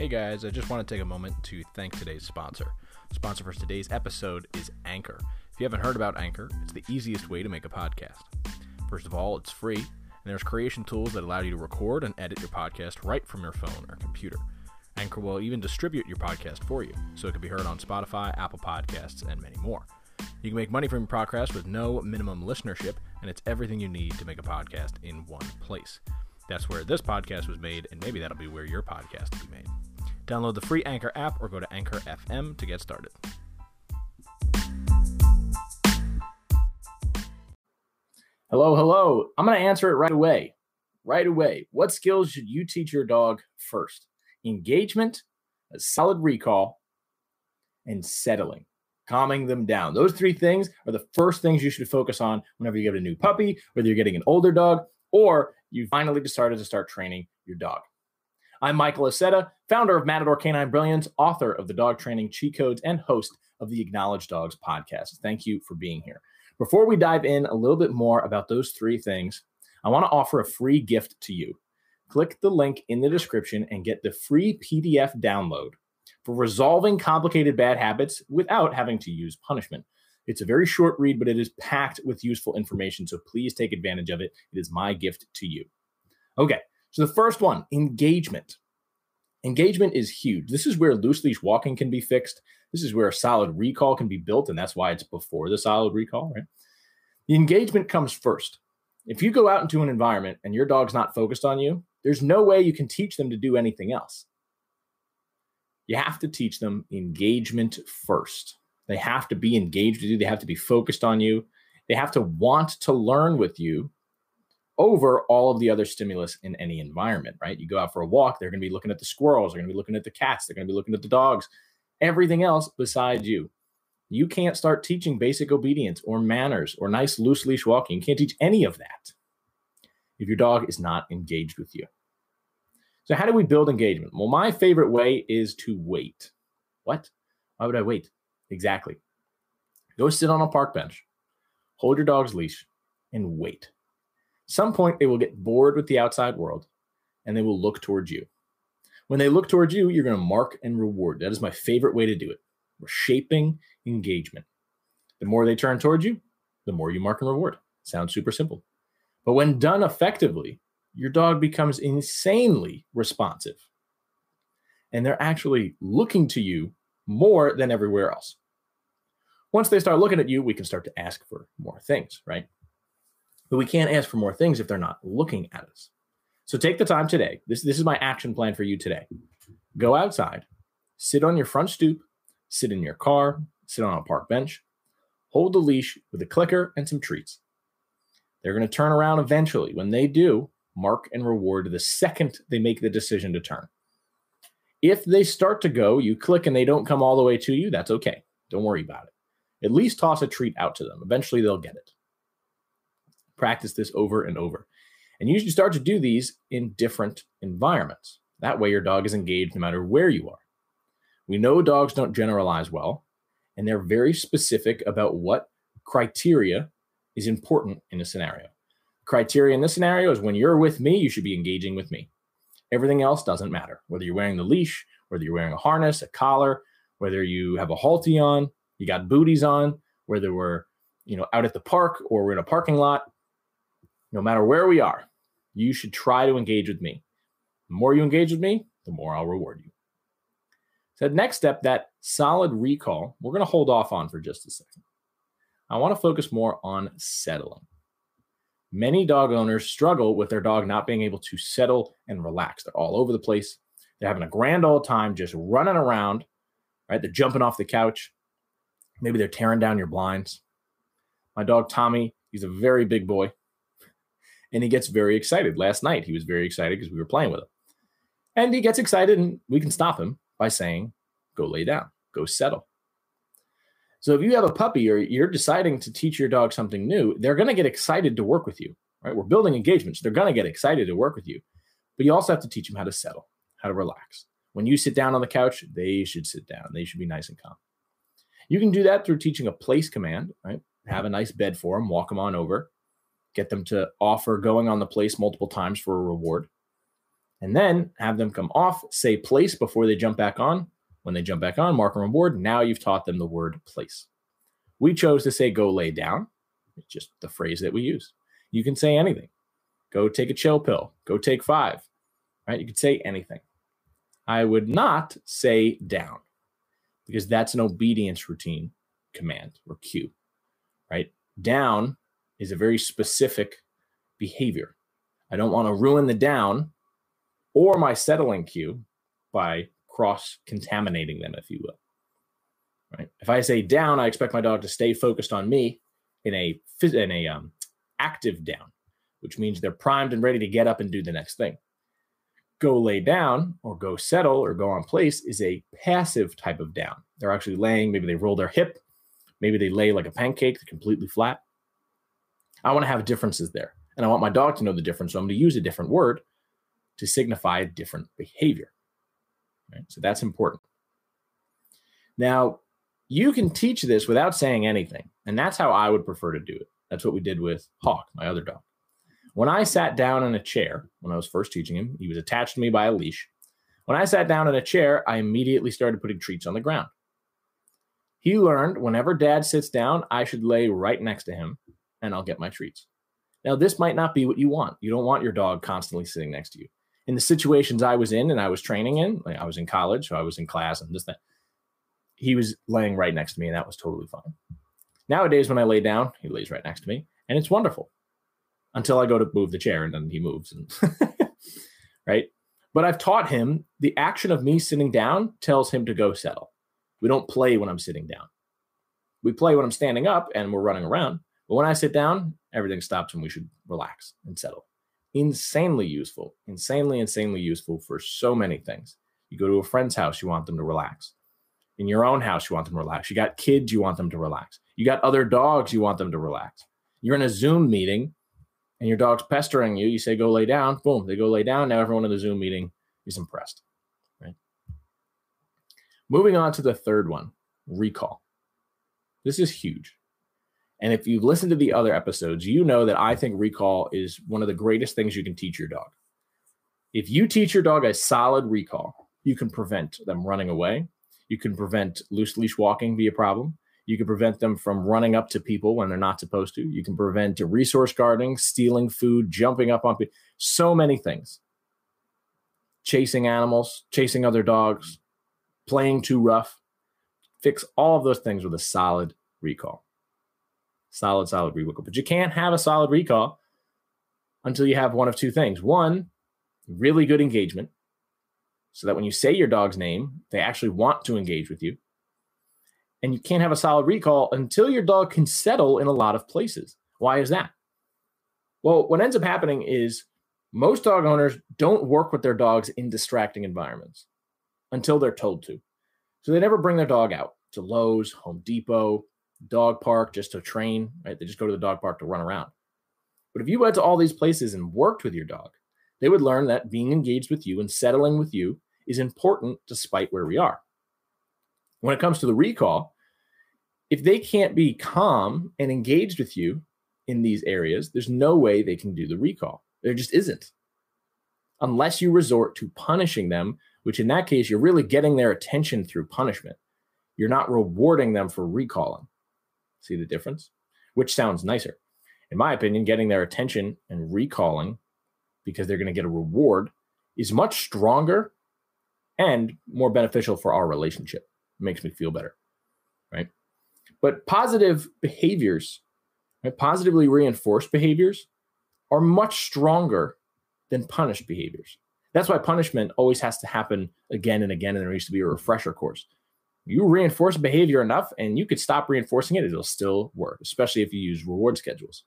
Hey guys, I just want to take a moment to thank today's sponsor. sponsor for today's episode is Anchor. If you haven't heard about Anchor, it's the easiest way to make a podcast. First of all, it's free, and there's creation tools that allow you to record and edit your podcast right from your phone or computer. Anchor will even distribute your podcast for you, so it can be heard on Spotify, Apple Podcasts, and many more. You can make money from your podcast with no minimum listenership, and it's everything you need to make a podcast in one place. That's where this podcast was made, and maybe that'll be where your podcast will be made. Download the free Anchor app or go to Anchor FM to get started. Hello, hello. I'm going to answer it right away. Right away. What skills should you teach your dog first? Engagement, a solid recall, and settling, calming them down. Those three things are the first things you should focus on whenever you get a new puppy, whether you're getting an older dog or you finally decided to start training your dog. I'm Michael Aceta, founder of Matador Canine Brilliance, author of the Dog Training Cheat Codes, and host of the Acknowledge Dogs podcast. Thank you for being here. Before we dive in a little bit more about those three things, I want to offer a free gift to you. Click the link in the description and get the free PDF download for resolving complicated bad habits without having to use punishment. It's a very short read, but it is packed with useful information. So please take advantage of it. It is my gift to you. Okay, so the first one engagement. Engagement is huge. This is where loose leash walking can be fixed. This is where a solid recall can be built, and that's why it's before the solid recall, right? The engagement comes first. If you go out into an environment and your dog's not focused on you, there's no way you can teach them to do anything else. You have to teach them engagement first. They have to be engaged with you, they have to be focused on you, they have to want to learn with you over all of the other stimulus in any environment, right? You go out for a walk, they're going to be looking at the squirrels, they're going to be looking at the cats, they're going to be looking at the dogs, everything else besides you. You can't start teaching basic obedience or manners or nice loose leash walking. You can't teach any of that if your dog is not engaged with you. So, how do we build engagement? Well, my favorite way is to wait. What? Why would I wait? Exactly. Go sit on a park bench, hold your dog's leash, and wait some point they will get bored with the outside world and they will look towards you. When they look towards you, you're going to mark and reward. That is my favorite way to do it. We're shaping engagement. The more they turn towards you, the more you mark and reward. Sounds super simple. But when done effectively, your dog becomes insanely responsive. And they're actually looking to you more than everywhere else. Once they start looking at you, we can start to ask for more things, right? But we can't ask for more things if they're not looking at us. So take the time today. This, this is my action plan for you today. Go outside, sit on your front stoop, sit in your car, sit on a park bench, hold the leash with a clicker and some treats. They're going to turn around eventually. When they do, mark and reward the second they make the decision to turn. If they start to go, you click and they don't come all the way to you, that's okay. Don't worry about it. At least toss a treat out to them. Eventually they'll get it. Practice this over and over. And you should start to do these in different environments. That way, your dog is engaged no matter where you are. We know dogs don't generalize well, and they're very specific about what criteria is important in a scenario. Criteria in this scenario is when you're with me, you should be engaging with me. Everything else doesn't matter. Whether you're wearing the leash, whether you're wearing a harness, a collar, whether you have a Halti on, you got booties on, whether we're you know out at the park or we're in a parking lot, no matter where we are, you should try to engage with me. The more you engage with me, the more I'll reward you. So, next step, that solid recall, we're going to hold off on for just a second. I want to focus more on settling. Many dog owners struggle with their dog not being able to settle and relax. They're all over the place. They're having a grand old time just running around, right? They're jumping off the couch. Maybe they're tearing down your blinds. My dog Tommy, he's a very big boy and he gets very excited. Last night, he was very excited because we were playing with him. And he gets excited, and we can stop him by saying, Go lay down, go settle. So if you have a puppy or you're deciding to teach your dog something new, they're going to get excited to work with you, right? We're building engagements. They're going to get excited to work with you. But you also have to teach them how to settle, how to relax. When you sit down on the couch, they should sit down. They should be nice and calm. You can do that through teaching a place command, right? Have a nice bed for them, walk them on over, get them to offer going on the place multiple times for a reward. and then have them come off, say place before they jump back on. When they jump back on, mark on board. Now you've taught them the word place. We chose to say go lay down. It's just the phrase that we use. You can say anything. Go take a chill pill. Go take five. Right? You could say anything. I would not say down because that's an obedience routine command or cue. Right? Down is a very specific behavior. I don't want to ruin the down or my settling cue by cross contaminating them, if you will. Right? If I say down, I expect my dog to stay focused on me in a in a um, active down, which means they're primed and ready to get up and do the next thing. Go lay down or go settle or go on place is a passive type of down. They're actually laying, maybe they roll their hip, maybe they lay like a pancake, completely flat. I want to have differences there. And I want my dog to know the difference. So I'm going to use a different word to signify a different behavior. Right? So that's important. Now, you can teach this without saying anything. And that's how I would prefer to do it. That's what we did with Hawk, my other dog. When I sat down in a chair, when I was first teaching him, he was attached to me by a leash. When I sat down in a chair, I immediately started putting treats on the ground. He learned whenever dad sits down, I should lay right next to him and I'll get my treats. Now, this might not be what you want. You don't want your dog constantly sitting next to you. In the situations I was in and I was training in, like I was in college, so I was in class and this, that, he was laying right next to me and that was totally fine. Nowadays, when I lay down, he lays right next to me and it's wonderful until I go to move the chair and then he moves. And right. But I've taught him the action of me sitting down tells him to go settle. We don't play when I'm sitting down. We play when I'm standing up and we're running around. But when I sit down, everything stops and we should relax and settle. Insanely useful, insanely, insanely useful for so many things. You go to a friend's house, you want them to relax. In your own house, you want them to relax. You got kids, you want them to relax. You got other dogs, you want them to relax. You're in a Zoom meeting and your dog's pestering you. You say, go lay down. Boom, they go lay down. Now everyone in the Zoom meeting is impressed. Right. Moving on to the third one recall. This is huge. And if you've listened to the other episodes, you know that I think recall is one of the greatest things you can teach your dog. If you teach your dog a solid recall, you can prevent them running away. You can prevent loose leash walking be a problem. You can prevent them from running up to people when they're not supposed to. You can prevent resource guarding, stealing food, jumping up on people, so many things. Chasing animals, chasing other dogs, playing too rough. Fix all of those things with a solid recall solid, solid recall. But you can't have a solid recall until you have one of two things. One, really good engagement, so that when you say your dog's name, they actually want to engage with you. And you can't have a solid recall until your dog can settle in a lot of places. Why is that? Well, what ends up happening is most dog owners don't work with their dogs in distracting environments until they're told to. So they never bring their dog out to Lowe's, Home Depot, dog park just to train, right? They just go to the dog park to run around. But if you went to all these places and worked with your dog, they would learn that being engaged with you and settling with you is important despite where we are. When it comes to the recall, if they can't be calm and engaged with you in these areas, there's no way they can do the recall. There just isn't. Unless you resort to punishing them, which in that case, you're really getting their attention through punishment. You're not rewarding them for recalling. See the difference? Which sounds nicer? In my opinion, getting their attention and recalling because they're going to get a reward is much stronger and more beneficial for our relationship. It makes me feel better. Right. But positive behaviors, right, positively reinforced behaviors are much stronger than punished behaviors. That's why punishment always has to happen again and again. And there needs to be a refresher course you reinforce behavior enough and you could stop reinforcing it, it'll still work, especially if you use reward schedules.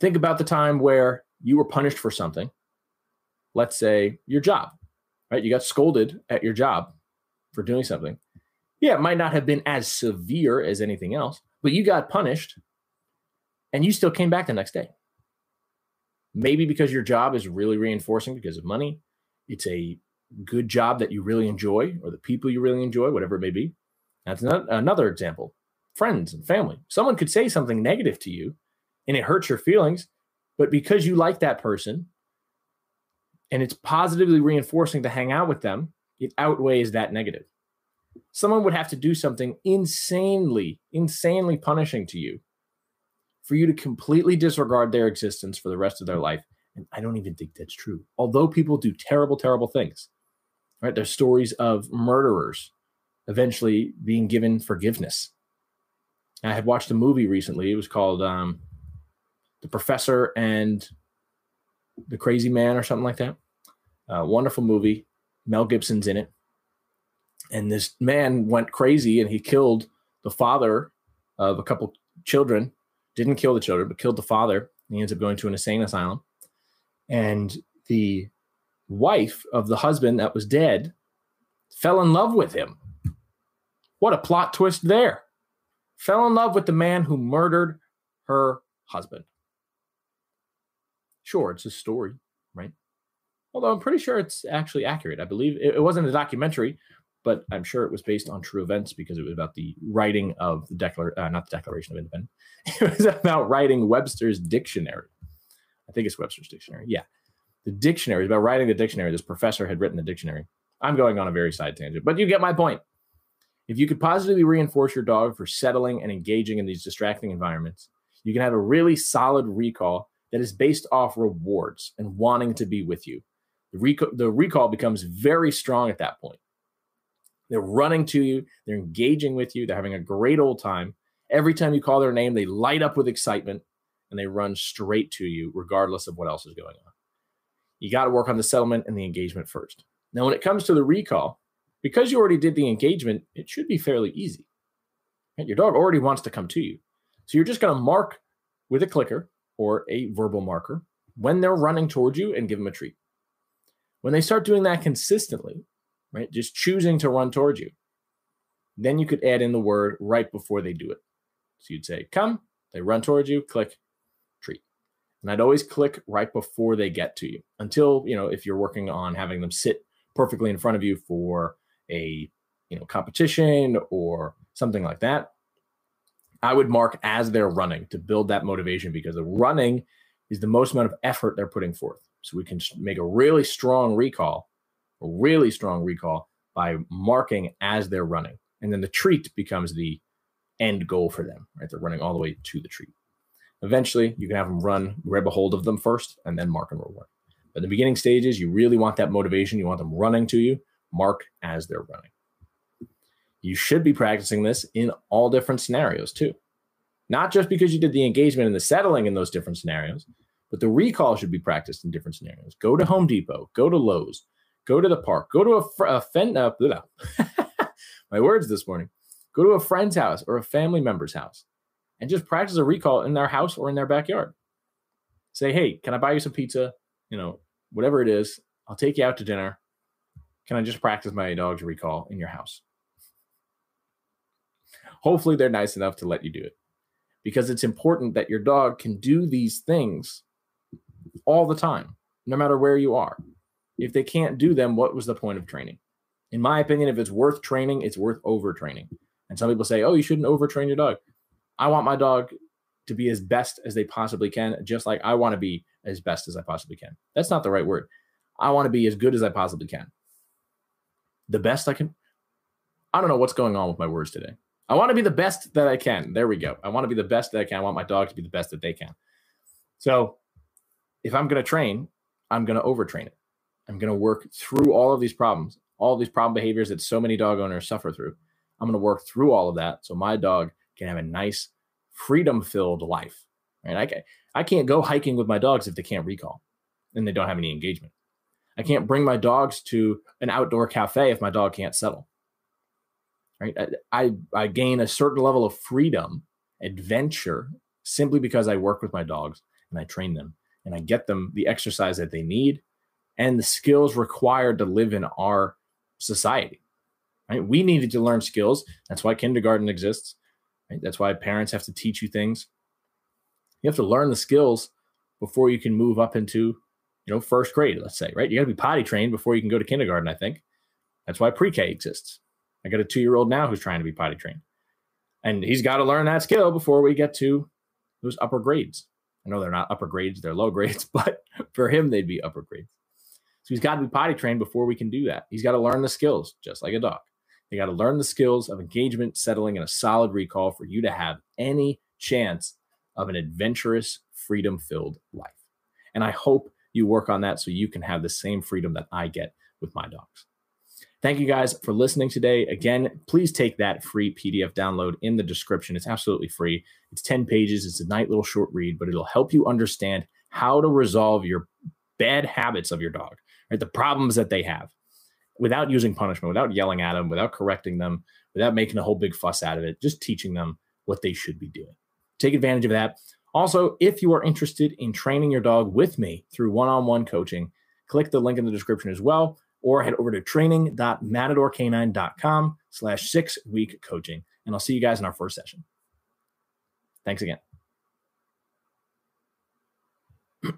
Think about the time where you were punished for something. Let's say your job, right? You got scolded at your job for doing something. Yeah, it might not have been as severe as anything else, but you got punished and you still came back the next day. Maybe because your job is really reinforcing because of money. It's a good job that you really enjoy or the people you really enjoy, whatever it may be. That's another example. Friends and family. Someone could say something negative to you and it hurts your feelings, but because you like that person, and it's positively reinforcing to hang out with them, it outweighs that negative. Someone would have to do something insanely, insanely punishing to you for you to completely disregard their existence for the rest of their life. And I don't even think that's true. Although people do terrible, terrible things, right? There's stories of murderers eventually being given forgiveness. I had watched a movie recently. It was called um, The Professor and the Crazy Man or something like that. Wonderful movie. Mel Gibson's in it. And this man went crazy and he killed the father of a couple children. Didn't kill the children, but killed the father. He ends up going to an insane asylum. And the wife of the husband that was dead fell in love with him. What a plot twist there. Fell in love with the man who murdered her husband. Sure, it's a story, right? Although I'm pretty sure it's actually accurate. I believe it, it wasn't a documentary, but I'm sure it was based on true events because it was about the writing of the Declaration, uh, not the Declaration of Independence. It was about writing Webster's dictionary. I think it's Webster's dictionary. Yeah. The dictionary about writing the dictionary. This professor had written the dictionary. I'm going on a very side tangent, but you get my point. If you could positively reinforce your dog for settling and engaging in these distracting environments, you can have a really solid recall that is based off rewards and wanting to be with you. The, rec- the recall becomes very strong at that point. They're running to you, they're engaging with you, they're having a great old time. Every time you call their name, they light up with excitement and they run straight to you, regardless of what else is going on. You got to work on the settlement and the engagement first. Now, when it comes to the recall, because you already did the engagement, it should be fairly easy. Your dog already wants to come to you. So you're just going to mark with a clicker or a verbal marker when they're running towards you and give them a treat. When they start doing that consistently, right, just choosing to run towards you, then you could add in the word right before they do it. So you'd say, come, they run towards you, click. And I'd always click right before they get to you until, you know, if you're working on having them sit perfectly in front of you for a, you know, competition or something like that, I would mark as they're running to build that motivation because the running is the most amount of effort they're putting forth. So we can make a really strong recall, a really strong recall by marking as they're running. And then the treat becomes the end goal for them, right? They're running all the way to the treat. Eventually, you can have them run, grab a hold of them first, and then mark and reward. But in the beginning stages, you really want that motivation. You want them running to you, mark as they're running you should be practicing this in all different scenarios too. Not just because you did the engagement and the settling in those different scenarios, but the recall should be practiced in different scenarios. Go to Home Depot, go to Lowe's, go to the park, go to a, fr- a fen- uh, my words this morning. Go to a friend's house or a family member's house and just practice a recall in their house or in their backyard. Say, hey, can I buy you some pizza? You know, whatever it is, I'll take you out to dinner. Can I just practice my dog's recall in your house? hopefully they're nice enough to let you do it because it's important that your dog can do these things all the time, no matter where you are. If they can't do them, what was the point of training? In my opinion, if it's worth training, it's worth overtraining. And some people say, oh, you shouldn't overtrain your dog. I want my dog to be as best as they possibly can, just like I want to be as best as I possibly can. That's not the right word. I want to be as good as I possibly can. The best I can. I don't know what's going on with my words today. I want to be the best that I can. There we go. I want to be the best that I can. I want my dog to be the best that they can. So if I'm going to train, I'm going to overtrain it. I'm going to work through all of these problems, all these problem behaviors that so many dog owners suffer through. I'm going to work through all of that so my dog can have a nice, freedom filled life. Right? I, can, I can't go hiking with my dogs if they can't recall and they don't have any engagement. I can't bring my dogs to an outdoor cafe if my dog can't settle right? I, I gain a certain level of freedom, adventure, simply because I work with my dogs and I train them and I get them the exercise that they need and the skills required to live in our society. Right? We needed to learn skills. That's why kindergarten exists. Right? That's why parents have to teach you things. You have to learn the skills before you can move up into, you know, first grade, let's say, right? You got to be potty trained before you can go to kindergarten, I think. That's why pre-K exists. I got a two year old now who's trying to be potty trained. And he's got to learn that skill before we get to those upper grades. I know they're not upper grades, they're low grades, but for him, they'd be upper grades. So he's got to be potty trained before we can do that. He's got to learn the skills, just like a dog. You got to learn the skills of engagement, settling, and a solid recall for you to have any chance of an adventurous, freedom filled life. And I hope you work on that so you can have the same freedom that I get with my dogs. Thank you guys for listening today. Again, please take that free PDF download in the description. It's absolutely free. It's 10 pages. It's a nice little short read, but it'll help you understand how to resolve your bad habits of your dog, right? The problems that they have without using punishment, without yelling at them, without correcting them, without making a whole big fuss out of it, just teaching them what they should be doing. Take advantage of that. Also, if you are interested in training your dog with me through one on one coaching, click the link in the description as well or head over to training.matadorcanine.com slash six week coaching. And I'll see you guys in our first session. Thanks again.